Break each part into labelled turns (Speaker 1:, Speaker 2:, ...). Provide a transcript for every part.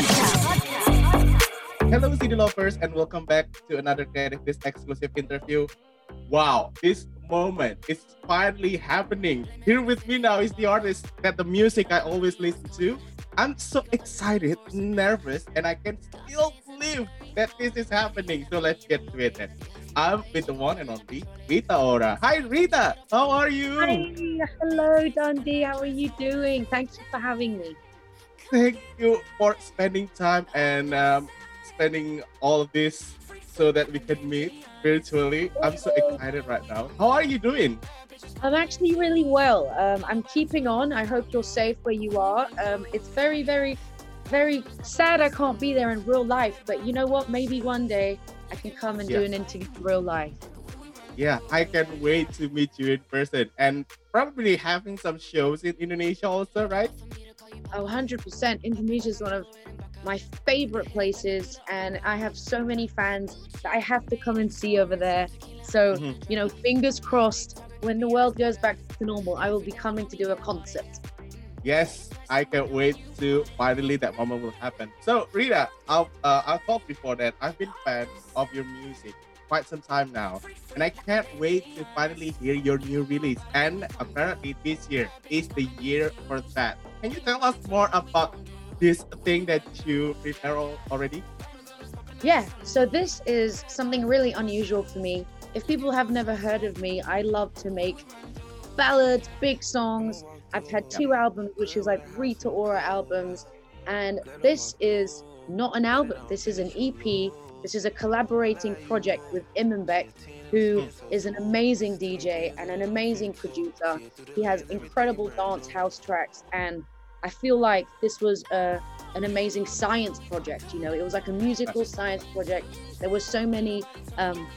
Speaker 1: Podcast.
Speaker 2: Hello, CD lovers, and welcome back to another Creative exclusive interview. Wow, this moment is finally happening. Here with me now is the artist that the music I always listen to. I'm so excited, nervous, and I can still believe that this is happening. So let's get to it then. I'm with the one and only Rita Ora. Hi, Rita. How are you?
Speaker 3: Hi, hello, Dundee. How are you doing? Thank you for having me.
Speaker 2: Thank you for spending time and um, spending all of this so that we can meet virtually. I'm so excited right now. How are you doing?
Speaker 3: I'm actually really well. Um, I'm keeping on. I hope you're safe where you are. Um, it's very, very, very sad I can't be there in real life, but you know what? Maybe one day I can come and do an interview in real life.
Speaker 2: Yeah, I can't wait to meet you in person and probably having some shows in Indonesia also, right?
Speaker 3: Oh, 100%. Indonesia is one of my favorite places, and I have so many fans that I have to come and see over there. So,
Speaker 2: Mhm.
Speaker 3: you know, fingers crossed, when the world goes back to normal, I will be coming to do a concert.
Speaker 2: Yes, I can't wait to finally that moment will happen. So, Rita, I've, uh, I thought before that I've been fan of your music quite some time now, and I can't wait to finally hear your new release. And apparently, this year is the year for that. Can you tell us more about this thing that you prepare already?
Speaker 3: Yeah, so this is something really unusual for me. If people have never heard of me, I love to make ballads, big songs. I've had two albums, which is like Rita Ora albums, and this is not an album. This is an EP. This is a collaborating project with Imanbek, who is an amazing DJ and an amazing producer. He has incredible dance house tracks, and I feel like this was a an amazing science project. You know, it was like a musical science project. There were so many um,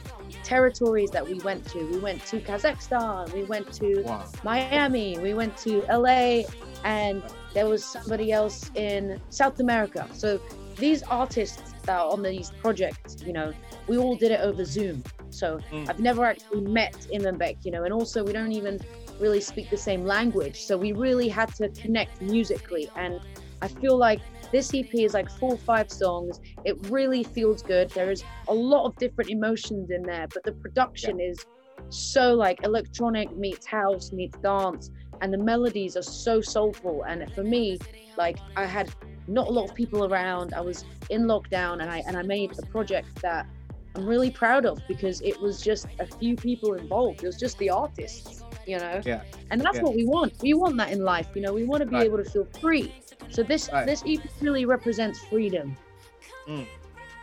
Speaker 3: territories that we went to. We went to Kazakhstan. We went to
Speaker 2: Wow.
Speaker 3: Miami. We went to LA, and there was somebody else in South America. So these artists that are on these projects, you know, we all did it over Zoom. So
Speaker 2: Mm.
Speaker 3: I've never actually met Imanbek, you know, and also we don't even really speak the same language. So we really had to connect musically. And I feel like this EP is like four or five songs. It really feels good. There is a lot of different emotions in there, but the production is so like electronic meets house meets dance and the melodies are so soulful and for me like i had not a lot of people around. I was in lockdown and i and i made a project that i'm really proud of because it was just a few people involved. It was just the artists you know?
Speaker 2: Yeah.
Speaker 3: and that's
Speaker 2: Yeah.
Speaker 3: what we want. We want that in life you know? We want to be
Speaker 2: Right.
Speaker 3: able to feel free. So this
Speaker 2: Right.
Speaker 3: this ep really represents freedom.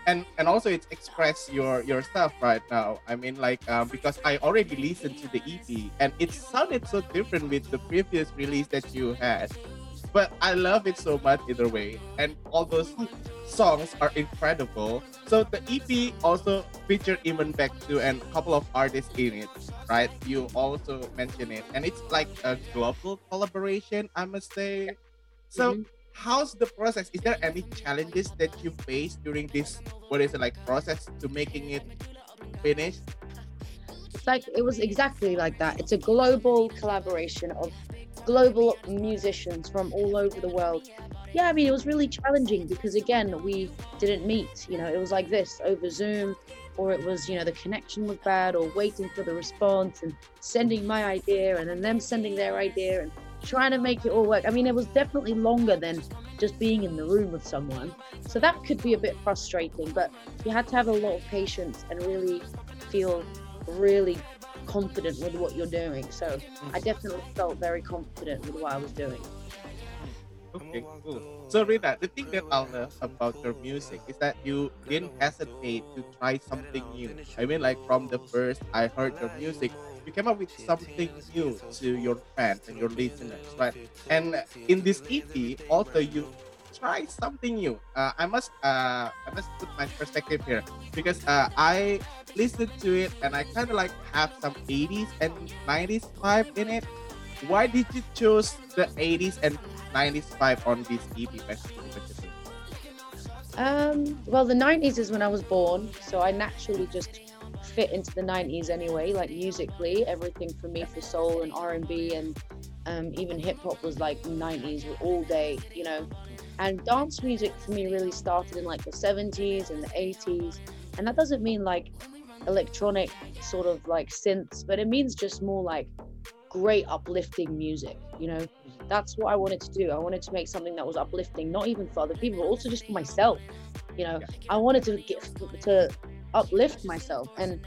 Speaker 2: And and also it's express your yourself right now. I mean like um, because i already listened to the ep and it sounded so different with the previous release that you had but i love it so much either way. And all those songs are incredible. So the ep also featured Imanbek to and a couple of artists in it right? You also mentioned it. And it's like a global collaboration i must say. So
Speaker 3: Mhm.
Speaker 2: how's the process? Is there any challenges that you face during this what is it like process to making it finished
Speaker 3: It's like it was exactly like that. It's a global collaboration of global musicians from all over the world. Yeah, I mean it was really challenging because again we didn't meet. You know, it was like this over Zoom, or it was you know the connection was bad, or waiting for the response and sending my idea and then them sending their idea and trying to make it all work. I mean, it was definitely longer than just being in the room with someone. So that could be a bit frustrating, but you had to have a lot of patience and really feel really confident with what you're doing. So I definitely felt very confident with what I was doing.
Speaker 2: okay cool. so rita the thing that i love about your music is that you didn't hesitate to try something new. I mean like from the first i heard your music you came up with something new to your fans and your listeners right? And in this ep also you try something new. Uh, i must uh, i must put my perspective here because uh, i listened to it and i kind of like have some 80s and 90s vibe in it why did you choose the 80s and 90s vibe on this ep?
Speaker 3: Um, well, the 90s is when I was born, so I naturally just fit into the 90s anyway. Like musically, everything for me for soul and R&B and Um, even hip hop was like 90s all day, you know. And dance music for me really started in like the 70s and the 80s. And that doesn't mean like electronic sort of like synths, but it means just more like great uplifting music, you know. That's what I wanted to do. I wanted to make something that was uplifting, not even for other people, but also just for myself. You know, I wanted to get to uplift myself and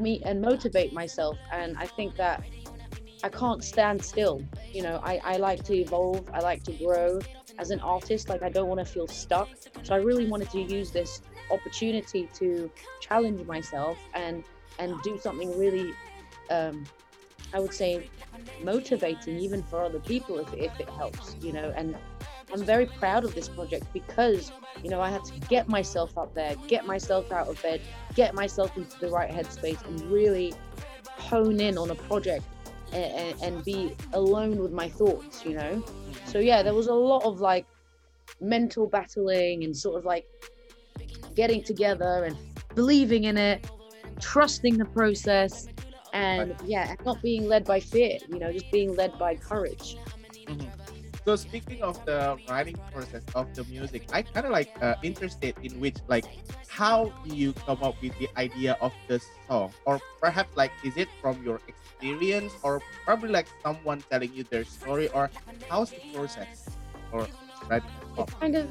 Speaker 3: me and motivate myself. And I think that I can't stand still. You know, I, I like to evolve, I like to grow as an artist. Like, I don't want to feel stuck. So, I really wanted to use this opportunity to challenge myself and and do something really, um, I would say, motivating even for other people if, if it helps, you know. And I'm very proud of this project because, you know, I had to get myself up there, get myself out of bed, get myself into the right headspace, and really hone in on a project and, and be alone with my thoughts, you know. So yeah, there was a lot of like mental battling and sort of like getting together and believing in it, trusting the process, and yeah, and not being led by fear, you know, just being led by courage.
Speaker 2: So speaking of the writing process of the music, I kind of like uh, interested in which like how do you come up with the idea of the song, or perhaps like is it from your experience, or probably like someone telling you their story, or how's the process or song?
Speaker 3: it kind of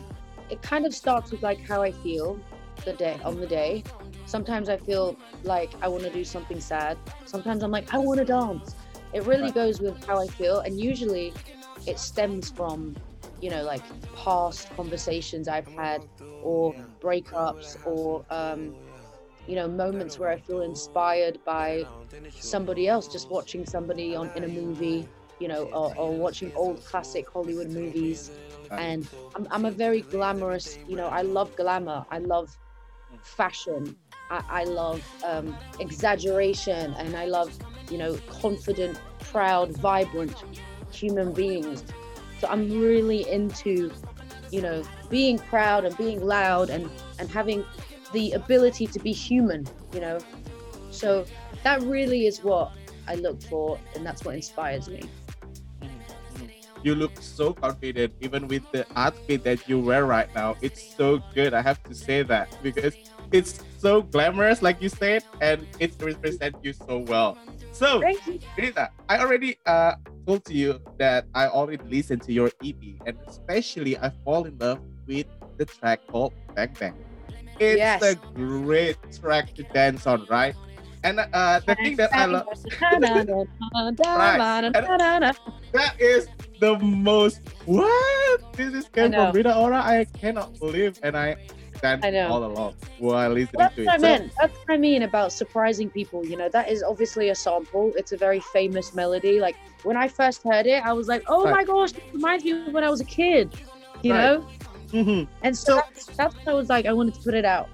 Speaker 3: it kind of starts with like how I feel the day on the day. Sometimes I feel like I want to do something sad. Sometimes I'm like I want to dance. It really
Speaker 2: Right.
Speaker 3: goes with how I feel, and usually it stems from you know like past conversations I've had or breakups or um, you know moments where I feel inspired by somebody else just watching somebody on in a movie you know or, or watching old classic Hollywood movies and I'm, I'm a very glamorous you know I love glamour I love fashion. I, I love um, exaggeration and I love you know confident proud vibrant human beings. So I'm really into you know being proud and being loud and and having the ability to be human you know? So that really is what I look for and that's what inspires me
Speaker 2: You look so confident, even with the outfit that you wear right now. It's so good. I have to say that because it's so glamorous, like you said, and it represents you so well. So,
Speaker 3: thank you
Speaker 2: Rita, I already uh told to you that I already listened to your EP, and especially I fall in love with the track called Bang Bang. It's
Speaker 3: Yes.
Speaker 2: a great track to dance on, right? And uh, the thing that I love right? that is the most what this is came from Rita Ora. I cannot believe, and I danced
Speaker 3: I know.
Speaker 2: all along while listening
Speaker 3: That's
Speaker 2: to
Speaker 3: what I
Speaker 2: it. So,
Speaker 3: mean. That's what I mean about surprising people. You know, that is obviously a sample. It's a very famous melody. Like when I first heard it, I was like, "Oh
Speaker 2: Right.
Speaker 3: my gosh, this reminds me of when I was a kid." You
Speaker 2: Right.
Speaker 3: know,
Speaker 2: Mhm.
Speaker 3: and so,
Speaker 2: So-
Speaker 3: that's, that's what I was like. I wanted to put it out.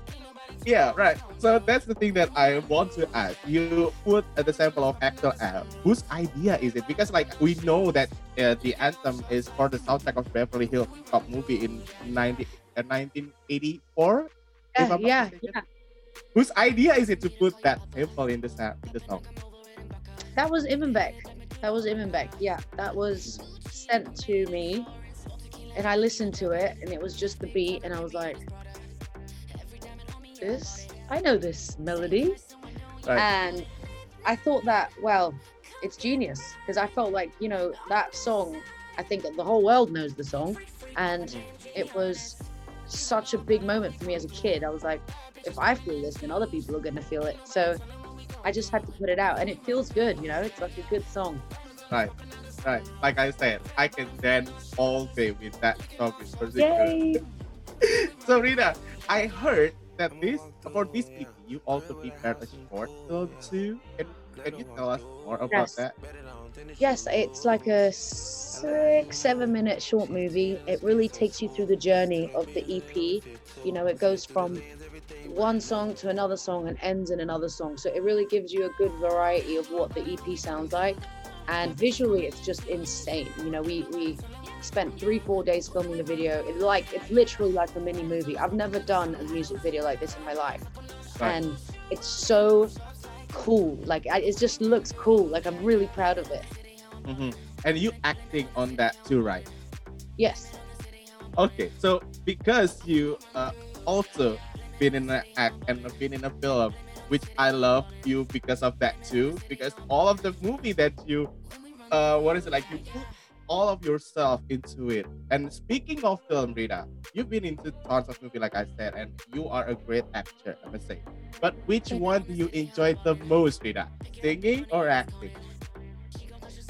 Speaker 2: Yeah, right. So that's the thing that I want to ask. You put uh, the sample of Axel F. Whose idea is it? Because like we know that uh, the anthem is for the soundtrack of Beverly Hills Cop movie in 90, uh, 1984. if
Speaker 3: Yeah, yeah, yeah.
Speaker 2: Whose idea is it to put that sample in the sa- in the song?
Speaker 3: That was Imanbek. That was Imanbek. Yeah, that was sent to me, and I listened to it, and it was just the beat, and I was like, "This, I know this melody,"
Speaker 2: Right.
Speaker 3: and I thought that, well, it's genius because I felt like you know that song. I think the whole world knows the song, and
Speaker 2: Mhm.
Speaker 3: it was such a big moment for me as a kid. I was like, if I feel this, then other people are gonna feel it. So I just had to put it out, and it feels good. You know, it's like a good song.
Speaker 2: Right. Right. Like I said, I can dance all day with that song in particular.
Speaker 3: Yay!
Speaker 2: So Rita, I heard that this for this EP you also prepared a short film too. Can can you tell us more about
Speaker 3: Yes.
Speaker 2: that?
Speaker 3: Yes, it's like a six, seven minute short movie. It really takes you through the journey of the EP. You know, it goes from one song to another song and ends in another song. So it really gives you a good variety of what the EP sounds like. And visually, it's just insane. You know, we, we spent three, four days filming the video. It's like, it's literally like a mini movie. I've never done a music video like this in my life.
Speaker 2: Right.
Speaker 3: And it's so cool. Like, I, it just looks cool. Like, I'm really proud of it.
Speaker 2: Mhm. and you acting on that too, right?
Speaker 3: Yes.
Speaker 2: Okay, so because you uh, also been in an act and been in a film, which I love you because of that too. Because all of the movie that you, uh, what is it like? You put all of yourself into it. And speaking of film, Rita, you've been into tons of movie, like I said, and you are a great actor, I must say. But which one do you enjoy the most, Rita? Singing or acting?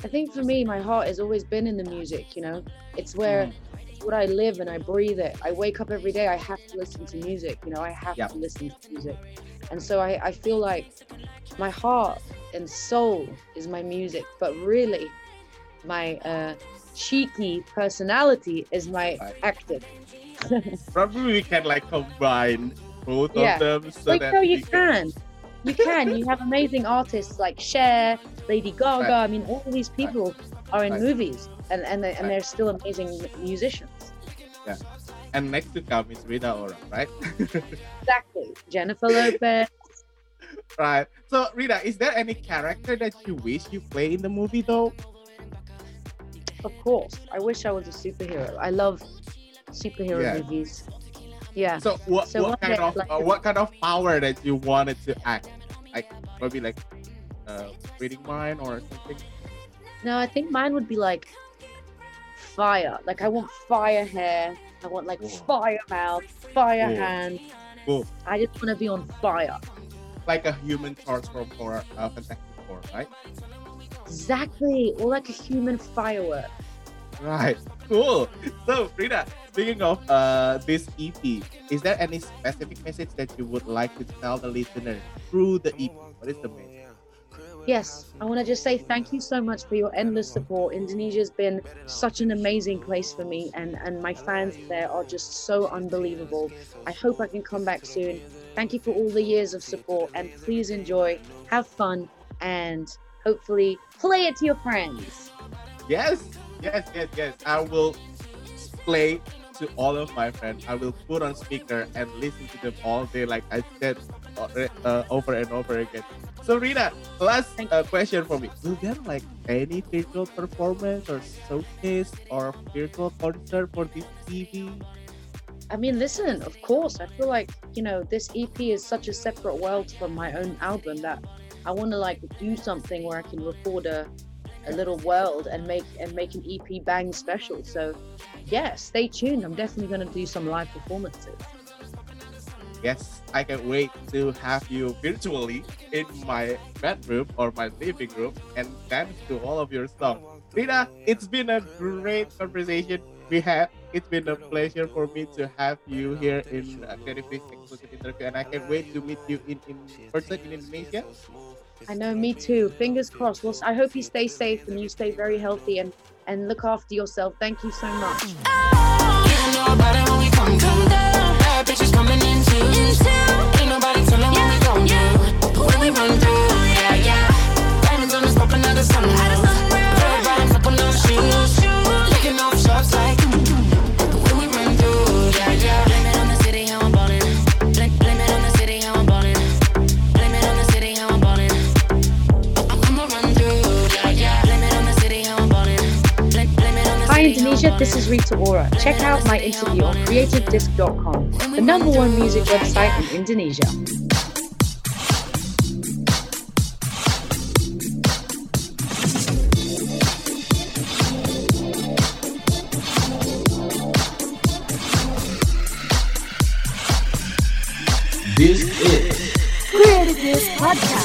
Speaker 3: I think for me, my heart has always been in the music. You know, it's where
Speaker 2: Mm.
Speaker 3: What I live and I breathe it. I wake up every day. I have to listen to music. You know, I have
Speaker 2: Yep.
Speaker 3: to listen to music, and so I, I feel like my heart and soul is my music, but really, my uh, cheeky personality is my
Speaker 2: Right.
Speaker 3: acting.
Speaker 2: Probably we can like combine both
Speaker 3: Yeah.
Speaker 2: of them so
Speaker 3: Like,
Speaker 2: that
Speaker 3: no, you
Speaker 2: we
Speaker 3: can. You can. You have amazing artists like Cher, Lady Gaga.
Speaker 2: Right.
Speaker 3: I mean, all these people are in
Speaker 2: Right.
Speaker 3: movies, and and, they, and they're still amazing musicians.
Speaker 2: And next to come is Rita Ora, right?
Speaker 3: Exactly. Jennifer Lopez.
Speaker 2: right. So Rita, is there any character that you wish you play in the movie though?
Speaker 3: Of course. I wish I was a superhero. I love superhero
Speaker 2: Yeah.
Speaker 3: movies. Yeah.
Speaker 2: So what
Speaker 3: So
Speaker 2: what kind
Speaker 3: day,
Speaker 2: of
Speaker 3: like-
Speaker 2: uh, what kind of power that you wanted to act? Like maybe like uh, reading mind or something?
Speaker 3: No, I think mine would be like fire. Like I want fire hair. I want like
Speaker 2: Whoa.
Speaker 3: fire mouth, fire
Speaker 2: Whoa.
Speaker 3: hand.
Speaker 2: Whoa.
Speaker 3: I just want to be on fire.
Speaker 2: Like a human transform for uh, Fantastic Four, right?
Speaker 3: Exactly. Or like a human firework.
Speaker 2: Right. Cool. So Rita, speaking of uh this EP, is there any specific message that you would like to tell the listener through the EP? What is the message?
Speaker 3: Yes, I want to just say thank you so much for your endless support. Indonesia's been such an amazing place for me, and, and my fans there are just so unbelievable. I hope I can come back soon. Thank you for all the years of support, and please enjoy, have fun, and hopefully play it to your friends.
Speaker 2: Yes, yes, yes, yes. I will play to all of my friends. I will put on speaker and listen to them all day, like I said uh, uh, over and over again. So Rita, last uh, question for me: Will there like any virtual performance or showcase or virtual concert for this TV?
Speaker 3: I mean, listen, of course, I feel like, you know, this EP is such a separate world from my own album that I want to like do something where I can record a, a little world and make and make an EP bang special. So, yeah, stay tuned. I'm definitely going to do some live performances.
Speaker 2: Yes, I can wait to have you virtually in my bedroom or my living room and dance to all of your songs. Rita, it's been a great conversation we had. It's been a pleasure for me to have you here in uh, Creative exclusive interview, and I can't wait to meet you in, in person in Indonesia.
Speaker 3: I know, me too. Fingers crossed. Well, I hope you stay safe and you stay very healthy and, and look after yourself. Thank you so much.
Speaker 4: Ah!
Speaker 3: Hi
Speaker 4: city, how I'm
Speaker 3: Indonesia, this is Rita Ora. Check out my interview on creativedisc.com, the number one music website in Indonesia.
Speaker 1: This is Creative News Podcast.